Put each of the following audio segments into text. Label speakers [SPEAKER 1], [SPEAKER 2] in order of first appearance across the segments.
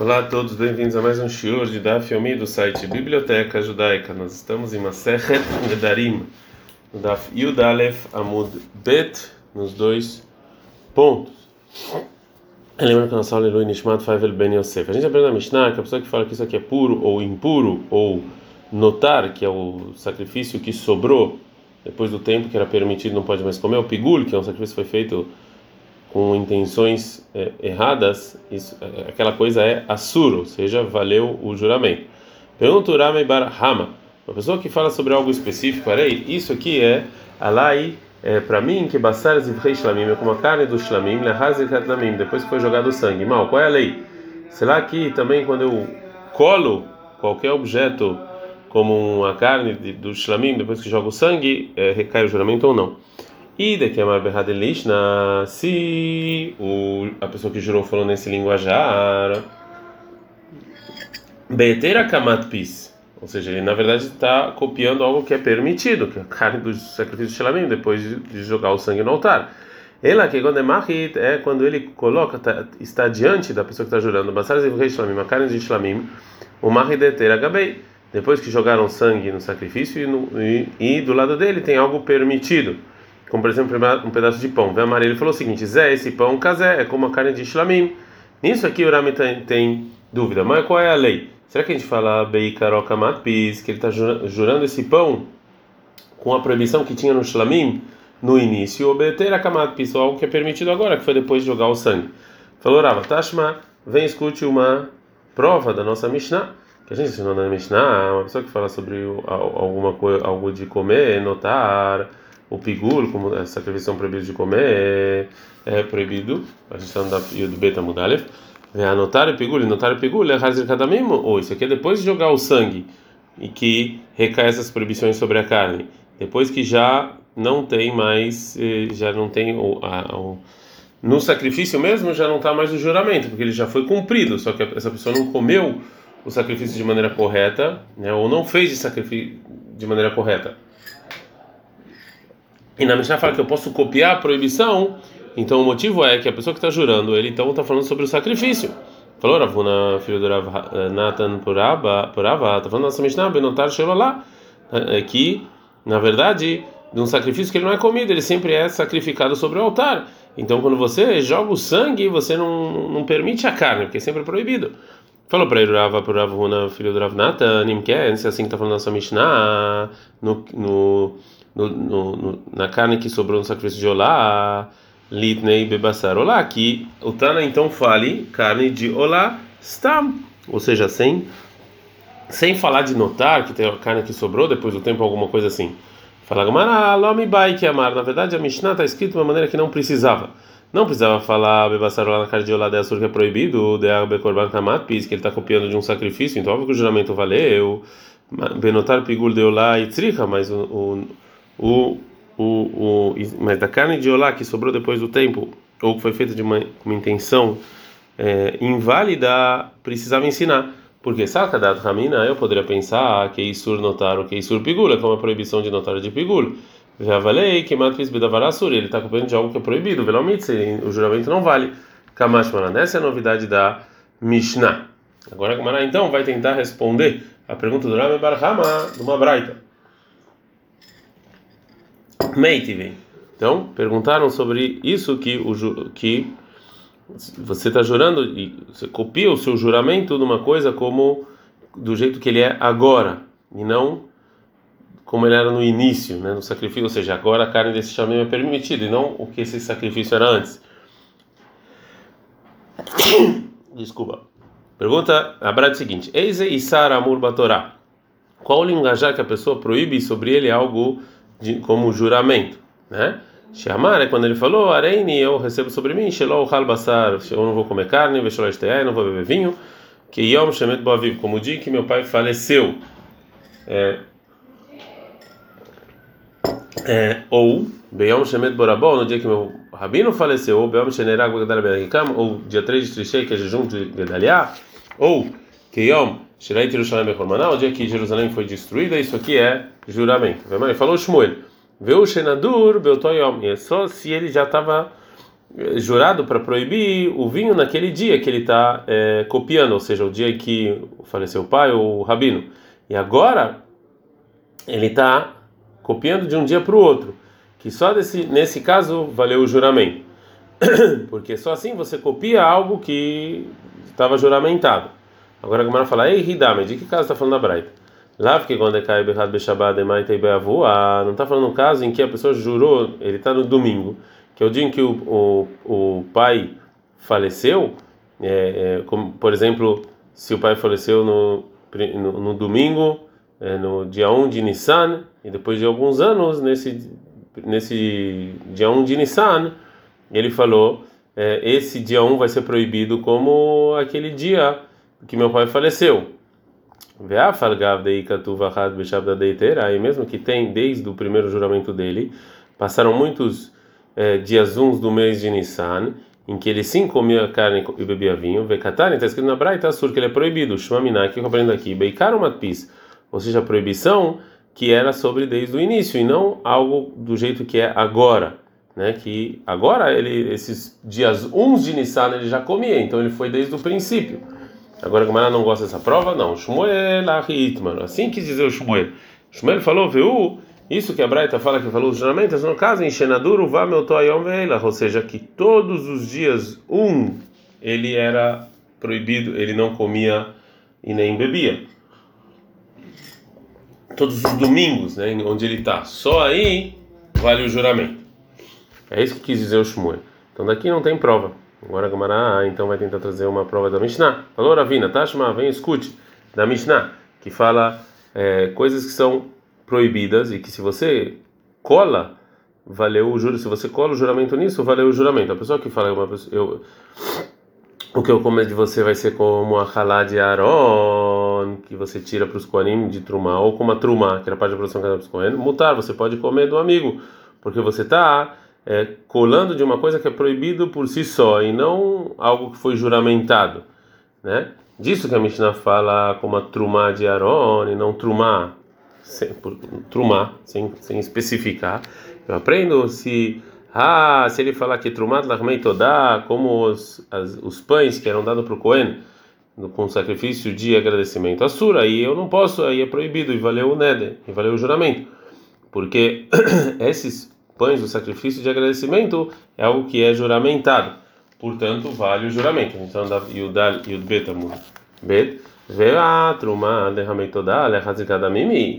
[SPEAKER 1] Olá a todos, bem-vindos a mais um shiur de Daf Yomi do site Biblioteca Judaica. Nós estamos em Masechet Nedarim, no Daf Yud Aleph Amud Bet, nos dois pontos. Lembra que a nossa aula é Nishmat Faivel Ben Yosef. A gente aprende na Mishnah que a pessoa que fala que isso aqui é puro ou impuro, ou notar, que é o sacrifício que sobrou depois do tempo que era permitido, não pode mais comer, o pigul, que é um sacrifício que foi feito com intenções é, erradas, isso, é, aquela coisa é assur, ou seja, valeu o juramento. Pergunta Urame Bar Hama, uma pessoa que fala sobre algo específico, aí, isso aqui é alai é, para mim que basar zivrei shlamim é como a carne do shlamim lehazikat lamim, depois que foi jogado o sangue. Mal, qual é a lei? Será que também quando eu colo qualquer objeto como a carne do shlamim, depois que joga o sangue, é, recai o juramento ou não? E de que é se o, a pessoa que jurou falou nesse linguajar, Betera Kamat Pis, ou seja, ele na verdade está copiando algo que é permitido, que é a carne do sacrifício de Shelamim, depois de, jogar o sangue no altar. Ela que quando é é quando ele coloca, tá, está diante da pessoa que está jurando, Basar Zivrei Shlamim, a carne de Shlamim, o mahit Etera Gabei, depois que jogaram sangue no sacrifício e, no, e, e do lado dele tem algo permitido como por exemplo um pedaço de pão. Vem amarelo, ele falou o seguinte: Zé, esse pão casé é como a carne de shlamim. Nisso aqui o Rami tem, tem, dúvida, mas qual é a lei? Será que a gente fala beikaroka matpis, que ele está jurando esse pão com a proibição que tinha no shlamim no início, ou betera kamatpis, algo que é permitido agora, que foi depois de jogar o sangue? Falou Rava, Tashma, vem escute uma prova da nossa Mishnah a gente ensinou na Mishnah, uma pessoa que fala sobre alguma coisa, algo de comer, notar o pigul, como essa sacrifício proibido de comer, é, é proibido. A gente está no Yud Beta Mudalef. Anotar o pigul, anotar o pigul é razir cada mesmo, ou isso aqui é depois de jogar o sangue e que recai essas proibições sobre a carne, depois que já não tem mais, eh, já não tem o, a, o no sacrifício mesmo já não está mais o juramento, porque ele já foi cumprido, só que essa pessoa não comeu o sacrifício de maneira correta, né, ou não fez de sacrifício de maneira correta. E na Mishnah fala que eu posso copiar a proibição, então o motivo é que a pessoa que está jurando, ele então está falando sobre o sacrifício. Falou Ravuna, filho do Rav eh, Nathan Purava, está falando nossa Mishnah, Benotar Shelolá, é que, na verdade, de um sacrifício que ele não é comido, ele sempre é sacrificado sobre o altar. Então, quando você joga o sangue, você não, não permite a carne, porque é sempre proibido. Falou para ele, Rava, Ravuna, filho do Rav Nathan, Nimken, se é assim que está falando nossa Mishnah, no, no no, no, na carne que sobrou no sacrifício de Olá, Litnei Bebassar Olá, que o Tana então fale carne de Olá Stam, ou seja, sem, sem falar de notar que tem a carne que sobrou depois do tempo, alguma coisa assim. Fala Gamara, Lomi Bai que amar. Na verdade, a Mishnah está escrito de uma maneira que não precisava. Não precisava falar Bebassar Olá na carne de Olá de Assur que é proibido, de Bekorban Kamat que ele está copiando de um sacrifício, então óbvio que o juramento valeu. Benotar Pigul de Olá e Tzricha, mas o o, o, o, mas da carne de olá que sobrou depois do tempo, ou que foi feita de uma, uma intenção é, inválida, precisava ensinar. Porque Sakadat Ramina, eu poderia pensar que Isur notar o que Isur pigula, como a proibição de notar de pigul. Já falei que Matris Bedavarasur, ele está copiando de algo que é proibido, Velomitz, o juramento não vale. Kamash essa é a novidade da Mishnah. Agora então vai tentar responder a pergunta do Rame Barhama, de uma braita. Meitive. Então, perguntaram sobre isso que o que você está jurando e você copia o seu juramento de uma coisa como do jeito que ele é agora e não como ele era no início, né, no sacrifício, ou seja, agora a carne desse chamego é permitida e não o que esse sacrifício era antes. Desculpa. Pergunta a Brad seguinte: Isar Amur Batorá. Qual o linguajar que a pessoa proíbe sobre ele algo de, como juramento, né? Shamar é quando ele falou, Areini, eu recebo sobre mim, Shelol Halbasar, eu não vou comer carne, Veshelol Esteai, não vou beber vinho, que Yom Shemet Boaviv, como o dia que meu pai faleceu. É, é, ou Beyom Shemet Borabó, no dia que meu rabino faleceu, ou Beyom Shenerag Gedaliah ou dia 3 de Trishei, que é jejum de Gedaliah, ou que Shirei Yerushalayim Bechormaná, o dia que Jerusalém foi destruída, isso aqui é juramento. Ele falou Shmuel, Veu Shenadur Beltoyom, é só se ele já estava jurado para proibir o vinho naquele dia que ele está é, copiando, ou seja, o dia que faleceu o pai ou o rabino. E agora ele está copiando de um dia para o outro, que só desse, nesse caso valeu o juramento, porque só assim você copia algo que estava juramentado. Agora a Gemara fala, ei, Hidame, de que caso está falando a Braita? Lá, porque quando é cai berrado bechabad emaita e não está falando um caso em que a pessoa jurou, ele está no domingo, que é o dia em que o, o, o pai faleceu, é, é, como, por exemplo, se o pai faleceu no, no, no domingo, é, no dia 1 de Nissan, e depois de alguns anos, nesse, nesse dia 1 de Nissan, ele falou: é, esse dia 1 vai ser proibido como aquele dia que meu pai faleceu. Aí mesmo que tem desde o primeiro juramento dele, passaram muitos é, dias uns do mês de Nissan, em que ele sim comia carne e bebia vinho, Vekatani, está escrito na Braita Sur que ele é proibido, Shmaminá, que eu aprendo aqui, Beikar Matpis, ou seja, a proibição que era sobre desde o início, e não algo do jeito que é agora. Né, que agora ele esses dias uns de Nissan ele já comia, então ele foi desde o princípio. Agora que o não gosta dessa prova, não. Shmuel mano. Assim quis dizer o Shmuel. Shmuel falou, viu? Isso que a Braita fala que falou os juramentos, no caso, em Shenaduro, vá meu toayom veila, ou seja, que todos os dias, um, ele era proibido, ele não comia e nem bebia. Todos os domingos, né, onde ele está. Só aí vale o juramento. É isso que quis dizer o Shmuel. Então daqui não tem prova. Agora a Gamara, ah, então vai tentar trazer uma prova da Mishnah. Falou, Ravina, Tashma, vem escute, da Mishnah, que fala é, coisas que são proibidas e que se você cola, valeu o juro. Se você cola o juramento nisso, valeu o juramento. A pessoa que fala, uma pessoa, eu, o que eu comer de você vai ser como a halá de Aaron, que você tira para os Koanim de Trumá, ou como a Trumá, que era parte da produção que era para os. Mutar, você pode comer do amigo, porque você está é, colando de uma coisa que é proibido por si só e não algo que foi juramentado, né? Disso que a Mishnah fala como a Trumá de Aaron e não Trumá sem, por, trumar, sem, sem especificar. Eu aprendo se ah, se ele falar que trumat lachmei todá, como os, as, os pães que eram dados para o Cohen com sacrifício de agradecimento a Sura, aí eu não posso, aí é proibido, e valeu o Neder, e valeu o juramento, porque esses pães do sacrifício de agradecimento é algo que é juramentado, portanto vale o juramento. Então, Yudal Yudbet Bet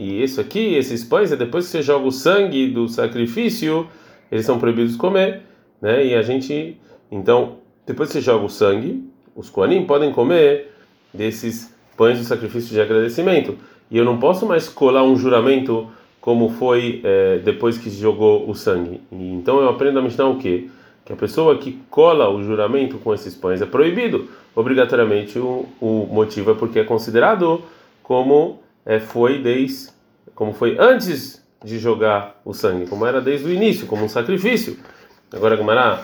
[SPEAKER 1] e isso aqui, esses pães, é depois que você joga o sangue do sacrifício, eles são proibidos de comer, né? E a gente, então, depois que você joga o sangue, os koanim podem comer desses pães do sacrifício de agradecimento. E eu não posso mais colar um juramento como foi é, depois que se jogou o sangue. E, então eu aprendo a Mishnah o quê? Que a pessoa que cola o juramento com esses pães é proibido obrigatoriamente o, o motivo é porque é considerado como é, foi desde como foi antes de jogar o sangue, como era desde o início, como um sacrifício. Agora a Gamara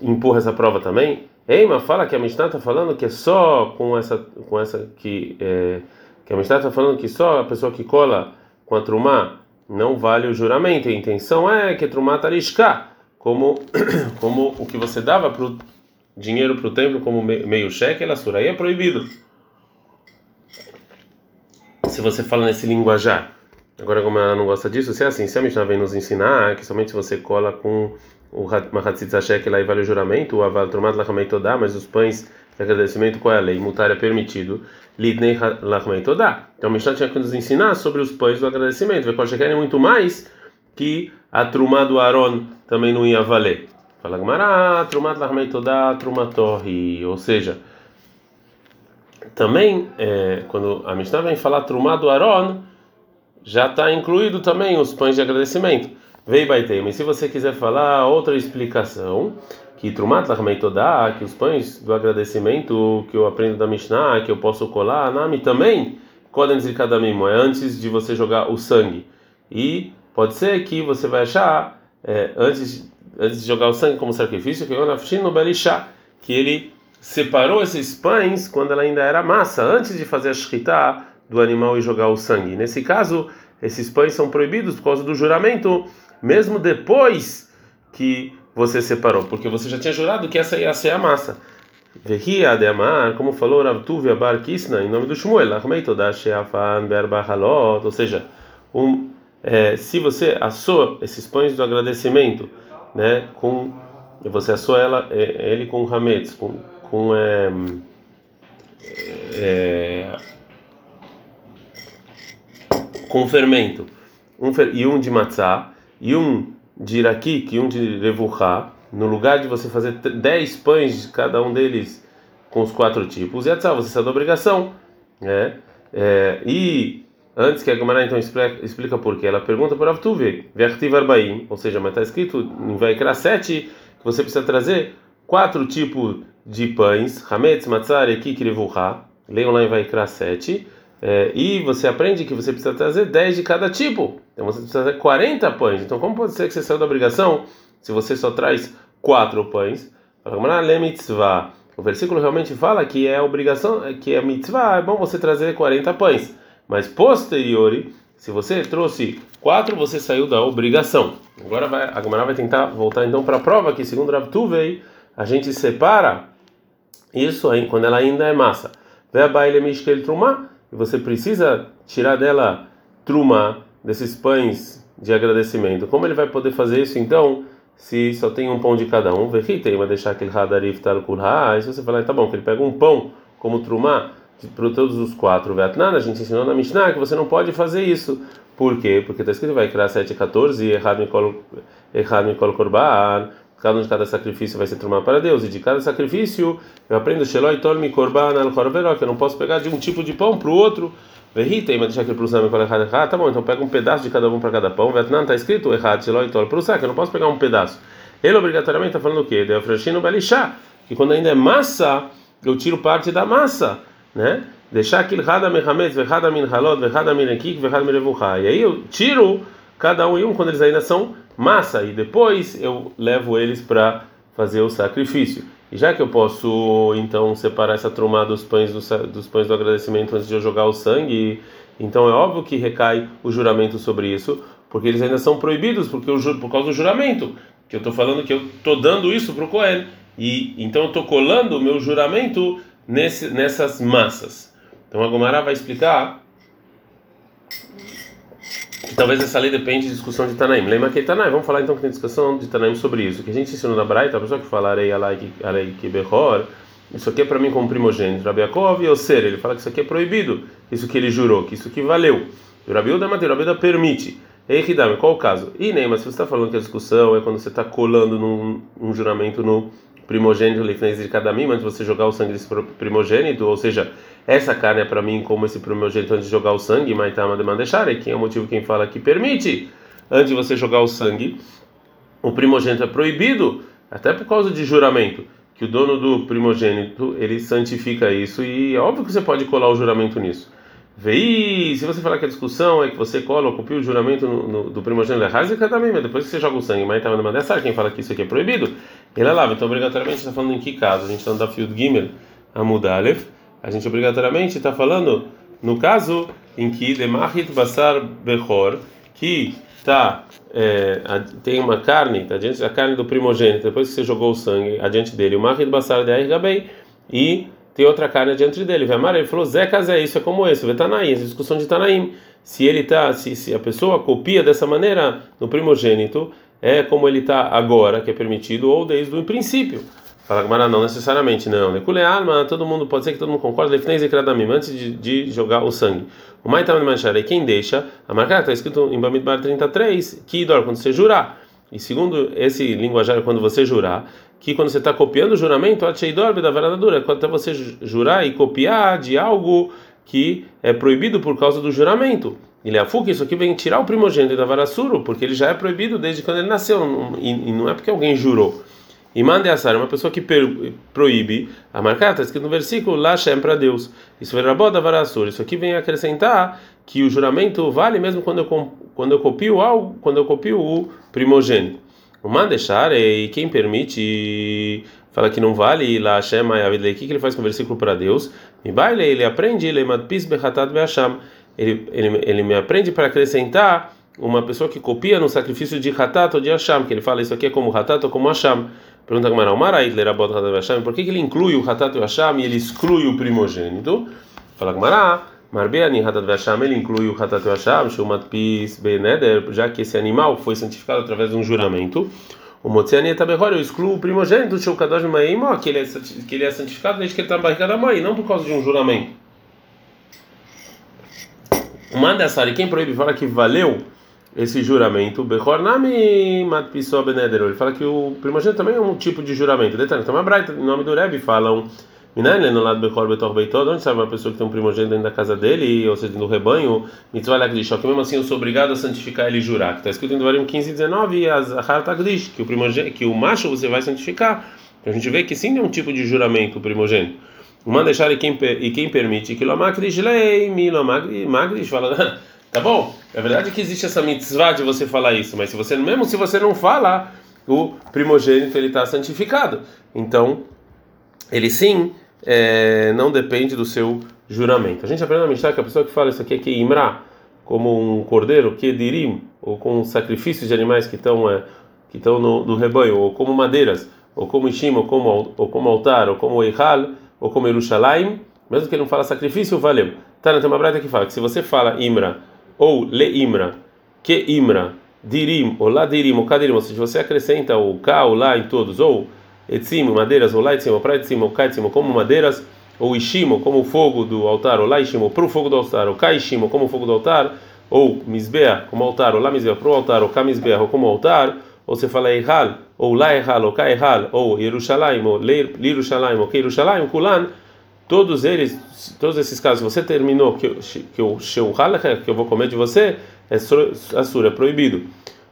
[SPEAKER 1] empurra essa prova também. Eima fala que a Mishnah está falando que é só com essa com essa que é, que a Mishnah está falando que só a pessoa que cola com a trumá não vale o juramento. A intenção é que trumá tarishka, como como o que você dava para dinheiro para o templo como meio cheque, ela sura aí é proibido. Se você fala nesse linguajar. Agora, como ela não gosta disso, se é assim, se a Mishnah vem nos ensinar que somente se você cola com o Mahatzitza Shek lá e vale o juramento, o Aval Tromat Lachamei Todá, mas os pães agradecimento, qual é a lei? Mutar é permitido. Lidnei Lachamei Todá. Então a Mishnah tinha que nos ensinar sobre os pães do agradecimento. Vekol Sheker é muito mais que a Trumá do Aaron também não ia valer. Fala Gamara, Trumat Lahmei Todá, Trumatorri. Ou seja, também, é, quando a Mishnah vem falar Trumat do Aron, já está incluído também os pães de agradecimento. Vei Baitei, mas se você quiser falar outra explicação, que Trumat Todá, que os pães do agradecimento que eu aprendo da Mishnah, que eu posso colar, Nami também, Kodem Zikadamim, é antes de você jogar o sangue. E pode ser que você vai achar, é, antes antes de jogar o sangue como sacrifício, que ele separou esses pães quando ela ainda era massa, antes de fazer a shkita do animal e jogar o sangue. Nesse caso, esses pães são proibidos por causa do juramento, mesmo depois que você separou? Porque você já tinha jurado que essa ia ser a massa. Vehia de amar, como falou Rav Tuvia Kisna, em nome do Shmuel, ou seja, um, é, se você assou esses pães do agradecimento, né, com você assou ela, é, ele com hametz, com, com é, é, com fermento, um fer, e um de matzá, e um de irakik e um de revuchá, no lugar de você fazer 10 pães, cada um deles com os quatro tipos, yatzá, você sai da obrigação, né? É, e antes que a Gemara então explica, explica por quê, ela pergunta para Avtuve, Vertiv Arbaim, ou seja, mas está escrito em Vaikra 7 que você precisa trazer quatro tipos de pães, Hametz, Matzar, Ekik, Revuchá, leiam lá em Vaikra 7, é, e você aprende que você precisa trazer 10 de cada tipo. Então você precisa trazer 40 pães. Então como pode ser que você saiu da obrigação se você só traz 4 pães? O versículo realmente fala que é obrigação, que é mitzvah, é bom você trazer 40 pães. Mas posteriori, se você trouxe 4, você saiu da obrigação. Agora vai, a Gemara vai tentar voltar então para a prova que segundo Rav Tuvei, a gente separa isso aí quando ela ainda é massa. Ve baile mishkel trumah e você precisa tirar dela truma desses pães de agradecimento. Como ele vai poder fazer isso então, se só tem um pão de cada um? Verritei, vai deixar aquele hadarif tal kurha. Aí você fala, tá bom, que ele pega um pão como truma para todos os quatro Vietnã, a gente ensinou na Mishnah que você não pode fazer isso. Por quê? Porque está escrito vai criar 7 e 14 e errado me colo corban cada um de cada sacrifício vai ser trumar para Deus, e de cada sacrifício eu aprendo Sheloi Tolmi Korban al que eu não posso pegar de um tipo de pão para o outro. Verritei, mas deixar aquele para usar errado, tá bom, então pega um pedaço de cada um para cada pão. Vietnã está escrito errado, Sheloi Tol para usar, que eu não posso pegar um pedaço. Ele obrigatoriamente está falando o quê? De Afrashino Belishá, que quando ainda é massa, eu tiro parte da massa, né? Deixar aquele Hada Mehamet, Vehada Min Halot, Vehada Min Ekik, Vehada Min E aí eu tiro cada um e um quando eles ainda são massa e depois eu levo eles para fazer o sacrifício. E já que eu posso então separar essa tromada dos pães do, dos pães do agradecimento antes de eu jogar o sangue, então é óbvio que recai o juramento sobre isso, porque eles ainda são proibidos porque eu, por causa do juramento. Que eu estou falando que eu estou dando isso para o Cohen. E então eu estou colando o meu juramento nesse, nessas massas. Então a Gomara vai explicar talvez essa lei depende de discussão de Tanaim. Lembra que Tanaim? Vamos falar então que tem discussão de Tanaim sobre isso. O que a gente ensinou na Braita, a pessoa que fala Arei Alai Kibehor, isso aqui é para mim como primogênito. Rabi Yaakov ou Ser, ele fala que isso aqui é proibido, isso que ele jurou, que isso aqui valeu. E o Rabi Uda Matei, o Rabi Uda permite. Ei, Hidame, qual o caso? E nem, mas se você está falando que a discussão é quando você está colando num, um juramento no primogênito leifnez de cada mim, antes de você jogar o sangue desse primogênito, ou seja, essa carne é para mim como esse primogênito antes de jogar o sangue, maitama de mandechar, e quem é o motivo quem fala que permite antes de você jogar o sangue, o primogênito é proibido, até por causa de juramento, que o dono do primogênito ele santifica isso e é óbvio que você pode colar o juramento nisso. Vei, se você falar que a discussão é que você cola ou copia o juramento no, no, do primogênito é também, mas depois que você joga o sangue, mas estava mandando sabe quem fala que isso aqui é proibido? Ele é lava, então obrigatoriamente está falando em que caso? A gente está no da Field Gimel, Amud Aleph, a gente obrigatoriamente está falando no caso em que Demahit Basar Bechor, que tá, é, tem uma carne, tá diante a carne do primogênito, depois que você jogou o sangue adiante dele, o Mahit Basar de Gabei, e tem outra carne adiante dele. Vemar, ele falou, Zé Kazé, isso é como esse, o Tanaim, essa discussão de Tanaim. Se ele tá, se, se a pessoa copia dessa maneira no primogênito, é como ele está agora, que é permitido, ou desde o princípio. Fala Gamara, não necessariamente, não. Necule alma, todo mundo, pode ser que todo mundo concorde, defnez e kradamim, antes de, de jogar o sangue. O maitam de é quem deixa, a marca está escrito em Bamidbar 33, que dor, quando você jurar. E segundo esse linguajar, quando você jurar, que quando você está copiando o juramento, acheidor da veradadura, quando até você jurar e copiar de algo que é proibido por causa do juramento. Ele é isso aqui vem tirar o primogênito da varassuro, porque ele já é proibido desde quando ele nasceu, e não é porque alguém jurou. E mande assar, uma pessoa que proíbe a marcar, está escrito no versículo, lá Shem para Deus. Isso. Isso aqui vem acrescentar que o juramento vale mesmo quando eu, quando eu copio algo, quando eu copio o primogênito. O mandechar e quem permite fala que não vale lá Hashem o que ele faz com o versículo para Deus? Me baile ele aprende ele madpis bechatat beacham. Ele ele ele me aprende para acrescentar uma pessoa que copia no sacrifício de Hatat ou de Hashem, que ele fala isso aqui é como Hatat ou como Hashem. Pergunta Gamara, o Maraitler Abot Hatat por que, ele inclui o Hatat e Hashem e ele exclui o primogênito? Fala Gamara, Marbeani Hatat Hashem, ele inclui o Hatat e Hashem, Shumat Pis Beneder, já que esse animal foi santificado através de um juramento. O Motziani Tabehor, eu excluo o primogênito, o Kadosh Maimó, que é que ele é santificado desde que ele está na barriga da mãe, não por causa de um juramento. O Mandasari, quem proíbe, fala que valeu esse juramento. Bechornami matpiso benedero. Ele fala que o primogênito também é um tipo de juramento. Detalhe, então, Braita, em nome do Rebbe, falam. Minane no lado Bechor Betor Beitod, onde sabe uma pessoa que tem um primogênito dentro da casa dele, ou seja, no rebanho, mitzvah lakdish, que mesmo assim eu sou obrigado a santificar ele e jurar, está escrito em Devarim 15 e 19, Azahar Takdish, que o primogênito, que o macho você vai santificar. Então a gente vê que sim é um tipo de juramento o primogênito. Manda deixar e quem, e quem permite que Lomakdish lei, Milomagdish, fala. Tá bom? É verdade que existe essa mitzvah de você falar isso, mas se você mesmo se você não falar, o primogênito ele está santificado. Então, ele sim é, não depende do seu juramento. A gente aprende na Mishnah que a pessoa que fala isso aqui é que imra, como um cordeiro, que dirim, ou com sacrifícios de animais que estão é, que estão no, no, rebanho, ou como madeiras, ou como ishim, ou como ou como altar, ou como eihal, ou como Yerushalayim, mesmo que ele não fala sacrifício, valeu. Tá, tem uma brata que fala que se você fala imra ou leimra, que imra, dirim, ou lá dirim, ou kadirim, ou seja, você acrescenta o ka, o lá em todos, ou etzim, madeiras, ou lá etzim, ou pra etzim, ou ka etzim, como madeiras, ou ishimo, como o fogo do altar, ou lá ishimo, para o fogo do altar, ou ka ishimo, como o fogo do altar, ou misbeah, como altar, ou lá misbeah, para o altar, ou ka misbeah, ou como altar, ou você fala Eihal, ou lá Eihal, ou ka Eihal, ou Yerushalayim, ou Lirushalayim, ou que Yerushalayim, Kulan, todos eles, todos esses casos, você terminou que, que o que eu vou comer de você, é assura, é proibido.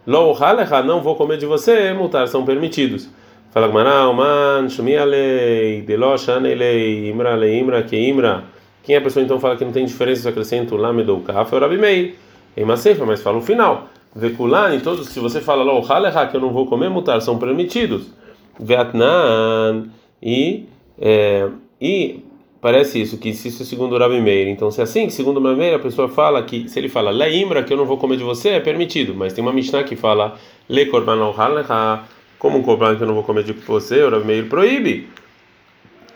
[SPEAKER 1] Lo Halecha, não vou comer de você, é multar, são permitidos. Fala Gmará, man, Shumialei, Deloshanelei, Imra, Le Imra, Que Imra. Quem é a pessoa então fala que não tem diferença se acrescento Lamed ou Kaf, é o Rabi Meir. Em mas fala o final. Vekulani, todos, se você fala Lo Halecha, que eu não vou comer, multar, são permitidos. Veatnan, e. É, e parece isso, que isso é segundo o Rabi Meir. Então, se é assim, segundo o Rabi Meir, a pessoa fala que, se ele fala Leimbra, que eu não vou comer de você, é permitido. Mas tem uma Mishnah que fala Le Korban como um korban que eu não vou comer de você, o Rabi Meir proíbe.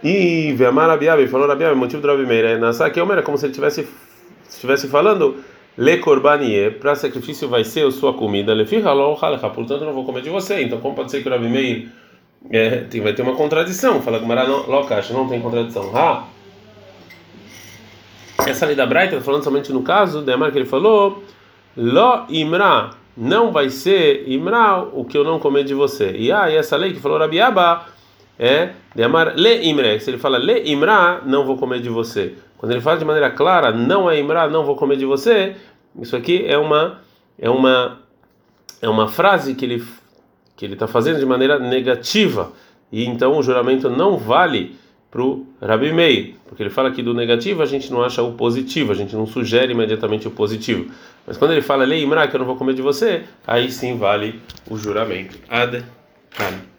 [SPEAKER 1] E Veamar Rabiabe, falou Rabiabe, o motivo do Rabi Meir é Nasa que era como se ele estivesse estivesse falando Le Korbanie, para sacrifício vai ser a sua comida, Le portanto eu não vou comer de você. Então, como pode ser que o Rabi Meir é, tem, vai ter uma contradição. Fala que Mará Locacha não tem contradição. Ah, essa lei da Braita, falando somente no caso de Amar que ele falou, Lo Imra, não vai ser Imra o que eu não comer de você. E ah, e essa lei que falou Rabiaba é de Amar Le Imre. Se ele fala Le Imra, não vou comer de você. Quando ele fala de maneira clara, não é Imra, não vou comer de você, isso aqui é uma é uma é uma frase que ele que ele está fazendo de maneira negativa e então o juramento não vale para o Rabi Meir, porque ele fala que do negativo a gente não acha o positivo, a gente não sugere imediatamente o positivo. Mas quando ele fala Leimra, que eu não vou comer de você, aí sim vale o juramento. Ad -kan.